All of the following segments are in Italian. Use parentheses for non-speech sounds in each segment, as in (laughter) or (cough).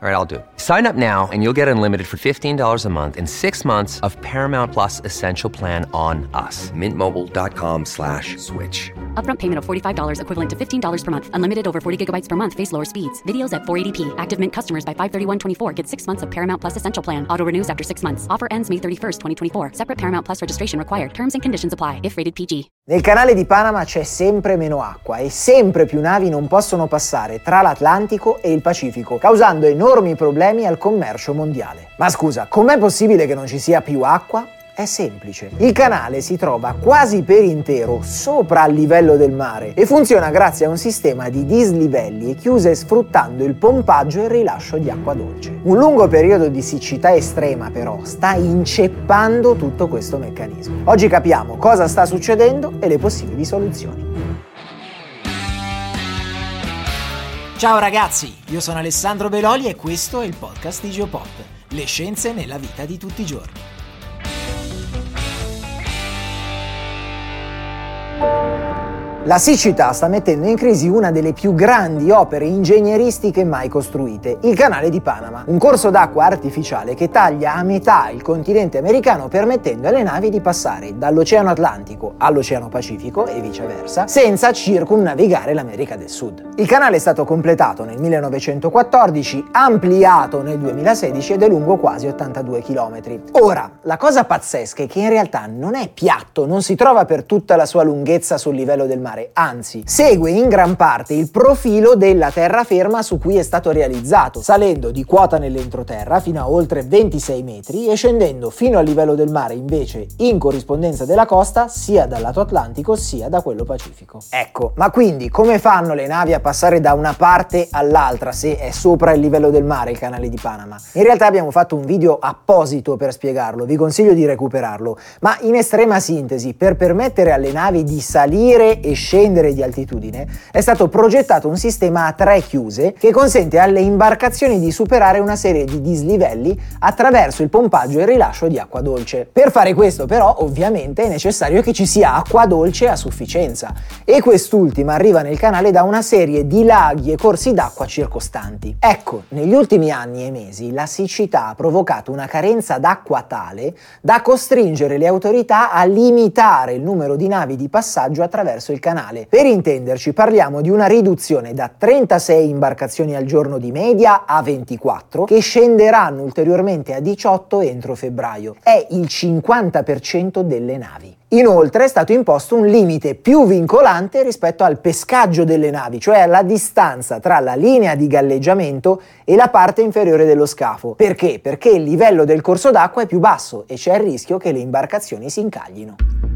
All right, I'll do it. Sign up now and you'll get unlimited for $15 a month and six months of Paramount Plus Essential Plan on us. Mintmobile.com slash switch. Upfront payment of $45 equivalent to $15 per month. Unlimited over 40 gigabytes per month. Face lower speeds. Videos at 480p. Active Mint customers by 531.24 get six months of Paramount Plus Essential Plan. Auto renews after six months. Offer ends May 31st, 2024. Separate Paramount Plus registration required. Terms and conditions apply if rated PG. Nel canale di Panama c'è sempre meno acqua e sempre più navi non possono passare tra l'Atlantico e il Pacifico, causando enormi problemi al commercio mondiale. Ma scusa, com'è possibile che non ci sia più acqua? È semplice. Il canale si trova quasi per intero sopra il livello del mare e funziona grazie a un sistema di dislivelli e chiuse sfruttando il pompaggio e il rilascio di acqua dolce. Un lungo periodo di siccità estrema però sta inceppando tutto questo meccanismo. Oggi capiamo cosa sta succedendo e le possibili soluzioni. Ciao ragazzi, io sono Alessandro Beloli e questo è il podcast di Geopop, le scienze nella vita di tutti i giorni. La siccità sta mettendo in crisi una delle più grandi opere ingegneristiche mai costruite, il canale di Panama, un corso d'acqua artificiale che taglia a metà il continente americano permettendo alle navi di passare dall'Oceano Atlantico all'Oceano Pacifico e viceversa, senza circumnavigare l'America del Sud. Il canale è stato completato nel 1914, ampliato nel 2016 ed è lungo quasi 82 km. Ora, la cosa pazzesca è che in realtà non è piatto, non si trova per tutta la sua lunghezza sul livello del mare mare, anzi segue in gran parte il profilo della terraferma su cui è stato realizzato, salendo di quota nell'entroterra fino a oltre 26 metri e scendendo fino al livello del mare invece in corrispondenza della costa sia dal lato Atlantico sia da quello Pacifico. Ecco, ma quindi come fanno le navi a passare da una parte all'altra se è sopra il livello del mare il canale di Panama? In realtà abbiamo fatto un video apposito per spiegarlo, vi consiglio di recuperarlo, ma in estrema sintesi, per permettere alle navi di salire e scendere di altitudine, è stato progettato un sistema a tre chiuse che consente alle imbarcazioni di superare una serie di dislivelli attraverso il pompaggio e il rilascio di acqua dolce. Per fare questo però ovviamente è necessario che ci sia acqua dolce a sufficienza e quest'ultima arriva nel canale da una serie di laghi e corsi d'acqua circostanti. Ecco, negli ultimi anni e mesi la siccità ha provocato una carenza d'acqua tale da costringere le autorità a limitare il numero di navi di passaggio attraverso il canale canale. Per intenderci parliamo di una riduzione da 36 imbarcazioni al giorno di media a 24 che scenderanno ulteriormente a 18 entro febbraio. È il 50% delle navi. Inoltre è stato imposto un limite più vincolante rispetto al pescaggio delle navi, cioè alla distanza tra la linea di galleggiamento e la parte inferiore dello scafo. Perché? Perché il livello del corso d'acqua è più basso e c'è il rischio che le imbarcazioni si incaglino.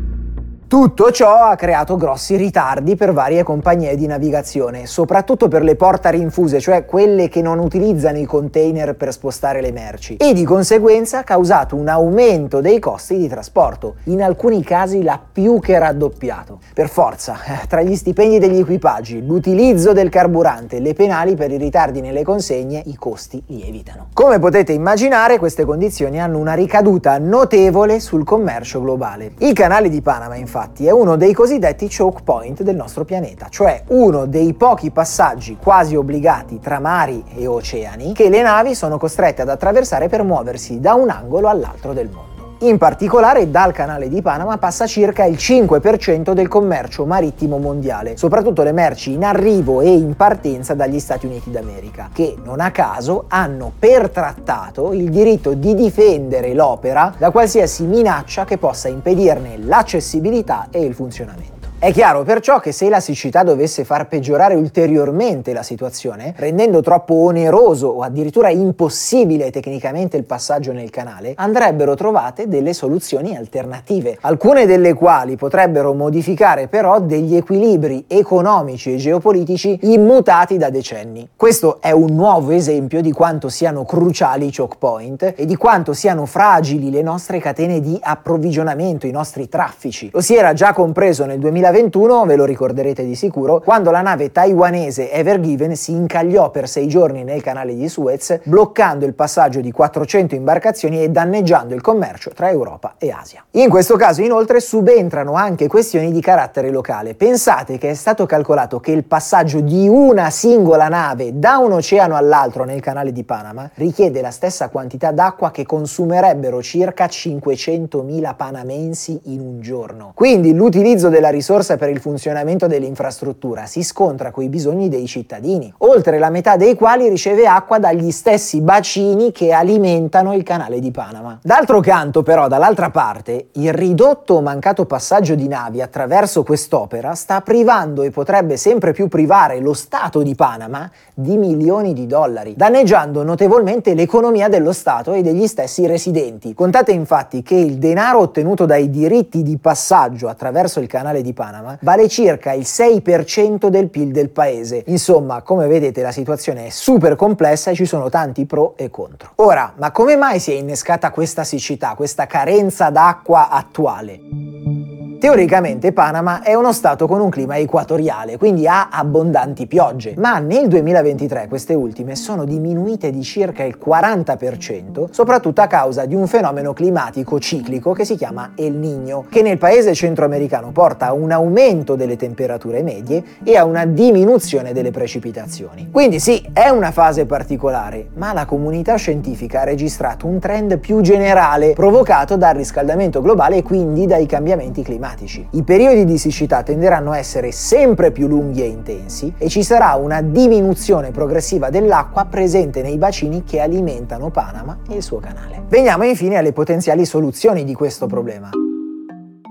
Tutto ciò ha creato grossi ritardi per varie compagnie di navigazione, soprattutto per le porta rinfuse, cioè quelle che non utilizzano i container per spostare le merci, e di conseguenza ha causato un aumento dei costi di trasporto, in alcuni casi l'ha più che raddoppiato. Per forza, (laughs) tra gli stipendi degli equipaggi, l'utilizzo del carburante le penali per i ritardi nelle consegne, i costi lievitano. Come potete immaginare, queste condizioni hanno una ricaduta notevole sul commercio globale. Il canale di Panama, infatti, infatti è uno dei cosiddetti choke point del nostro pianeta, cioè uno dei pochi passaggi quasi obbligati tra mari e oceani che le navi sono costrette ad attraversare per muoversi da un angolo all'altro del mondo. In particolare dal canale di Panama passa circa il 5% del commercio marittimo mondiale, soprattutto le merci in arrivo e in partenza dagli Stati Uniti d'America, che non a caso hanno per trattato il diritto di difendere l'opera da qualsiasi minaccia che possa impedirne l'accessibilità e il funzionamento. È chiaro perciò che se la siccità dovesse far peggiorare ulteriormente la situazione, rendendo troppo oneroso o addirittura impossibile tecnicamente il passaggio nel canale, andrebbero trovate delle soluzioni alternative, alcune delle quali potrebbero modificare però degli equilibri economici e geopolitici immutati da decenni. Questo è un nuovo esempio di quanto siano cruciali i choke point e di quanto siano fragili le nostre catene di approvvigionamento, i nostri traffici. Lo si era già compreso nel 2020 2021, ve lo ricorderete di sicuro, quando la nave taiwanese Ever Given si incagliò per sei giorni nel canale di Suez, bloccando il passaggio di 400 imbarcazioni e danneggiando il commercio tra Europa e Asia. In questo caso inoltre subentrano anche questioni di carattere locale. Pensate che è stato calcolato che il passaggio di una singola nave da un oceano all'altro nel canale di Panama richiede la stessa quantità d'acqua che consumerebbero circa 500.000 panamensi in un giorno. Quindi l'utilizzo della risorsa per il funzionamento dell'infrastruttura si scontra con i bisogni dei cittadini, oltre la metà dei quali riceve acqua dagli stessi bacini che alimentano il canale di Panama. D'altro canto, però, dall'altra parte, il ridotto o mancato passaggio di navi attraverso quest'opera sta privando e potrebbe sempre più privare lo Stato di Panama di milioni di dollari, danneggiando notevolmente l'economia dello Stato e degli stessi residenti. Contate infatti che il denaro ottenuto dai diritti di passaggio attraverso il canale di Panama vale circa il 6% del PIL del paese. Insomma, come vedete la situazione è super complessa e ci sono tanti pro e contro. Ora, ma come mai si è innescata questa siccità, questa carenza d'acqua attuale? Teoricamente Panama è uno stato con un clima equatoriale, quindi ha abbondanti piogge, ma nel 2023 queste ultime sono diminuite di circa il 40%, soprattutto a causa di un fenomeno climatico ciclico che si chiama El Niño, che nel paese centroamericano porta a un aumento delle temperature medie e a una diminuzione delle precipitazioni. Quindi sì, è una fase particolare, ma la comunità scientifica ha registrato un trend più generale provocato dal riscaldamento globale e quindi dai cambiamenti climatici climatici. I periodi di siccità tenderanno a essere sempre più lunghi e intensi e ci sarà una diminuzione progressiva dell'acqua presente nei bacini che alimentano Panama e il suo canale. Veniamo infine alle potenziali soluzioni di questo problema.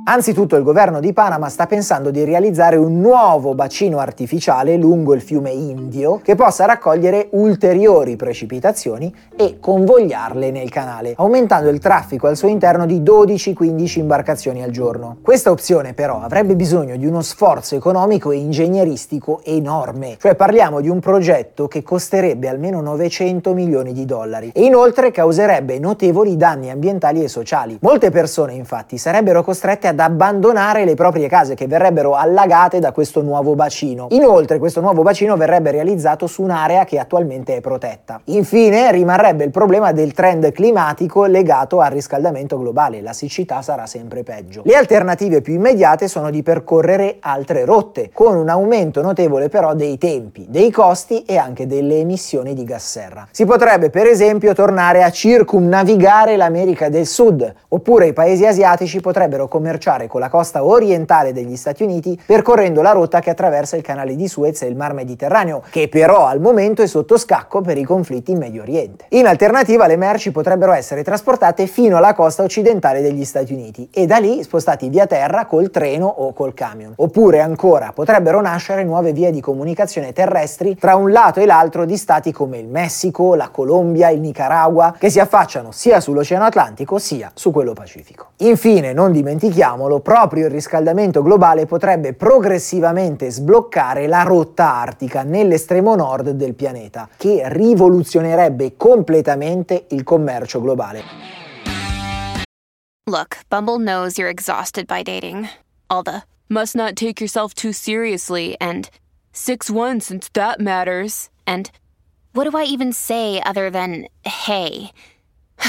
Anzitutto il governo di Panama sta pensando di realizzare un nuovo bacino artificiale lungo il fiume Indio che possa raccogliere ulteriori precipitazioni e convogliarle nel canale, aumentando il traffico al suo interno di 12-15 imbarcazioni al giorno. Questa opzione però avrebbe bisogno di uno sforzo economico e ingegneristico enorme, cioè parliamo di un progetto che costerebbe almeno 900 milioni di dollari e inoltre causerebbe notevoli danni ambientali e sociali. Molte persone infatti sarebbero costrette a ad abbandonare le proprie case che verrebbero allagate da questo nuovo bacino. Inoltre questo nuovo bacino verrebbe realizzato su un'area che attualmente è protetta. Infine rimarrebbe il problema del trend climatico legato al riscaldamento globale, la siccità sarà sempre peggio. Le alternative più immediate sono di percorrere altre rotte, con un aumento notevole però dei tempi, dei costi e anche delle emissioni di gas serra. Si potrebbe per esempio tornare a circumnavigare l'America del Sud, oppure i paesi asiatici potrebbero commerciare commerciare con la costa orientale degli Stati Uniti percorrendo la rotta che attraversa il canale di Suez e il Mar Mediterraneo, che però al momento è sotto scacco per i conflitti in Medio Oriente. In alternativa le merci potrebbero essere trasportate fino alla costa occidentale degli Stati Uniti e da lì spostati via terra col treno o col camion. Oppure ancora potrebbero nascere nuove vie di comunicazione terrestri tra un lato e l'altro di stati come il Messico, la Colombia, il Nicaragua, che si affacciano sia sull'Oceano Atlantico sia su quello Pacifico. Infine, non dimentichiamo ricordiamolo, proprio il riscaldamento globale potrebbe progressivamente sbloccare la rotta artica nell'estremo nord del pianeta, che rivoluzionerebbe completamente il commercio globale. Look, Bumble knows you're exhausted by dating. All the must not take yourself too seriously and 6-1 since that matters. And what do I even say other than hey? (sighs)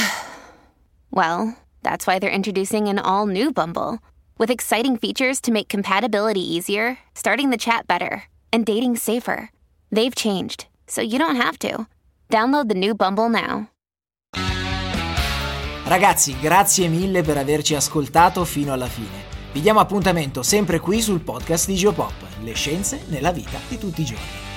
well, That's why they're introducing an all new Bumble with exciting features to make compatibility easier, starting the chat better, and dating safer. They've changed, so you don't have to. Download the new Bumble now. Ragazzi, grazie mille per averci ascoltato fino alla fine. Vi diamo appuntamento sempre qui sul podcast di Geopop, le scienze nella vita di tutti i giorni.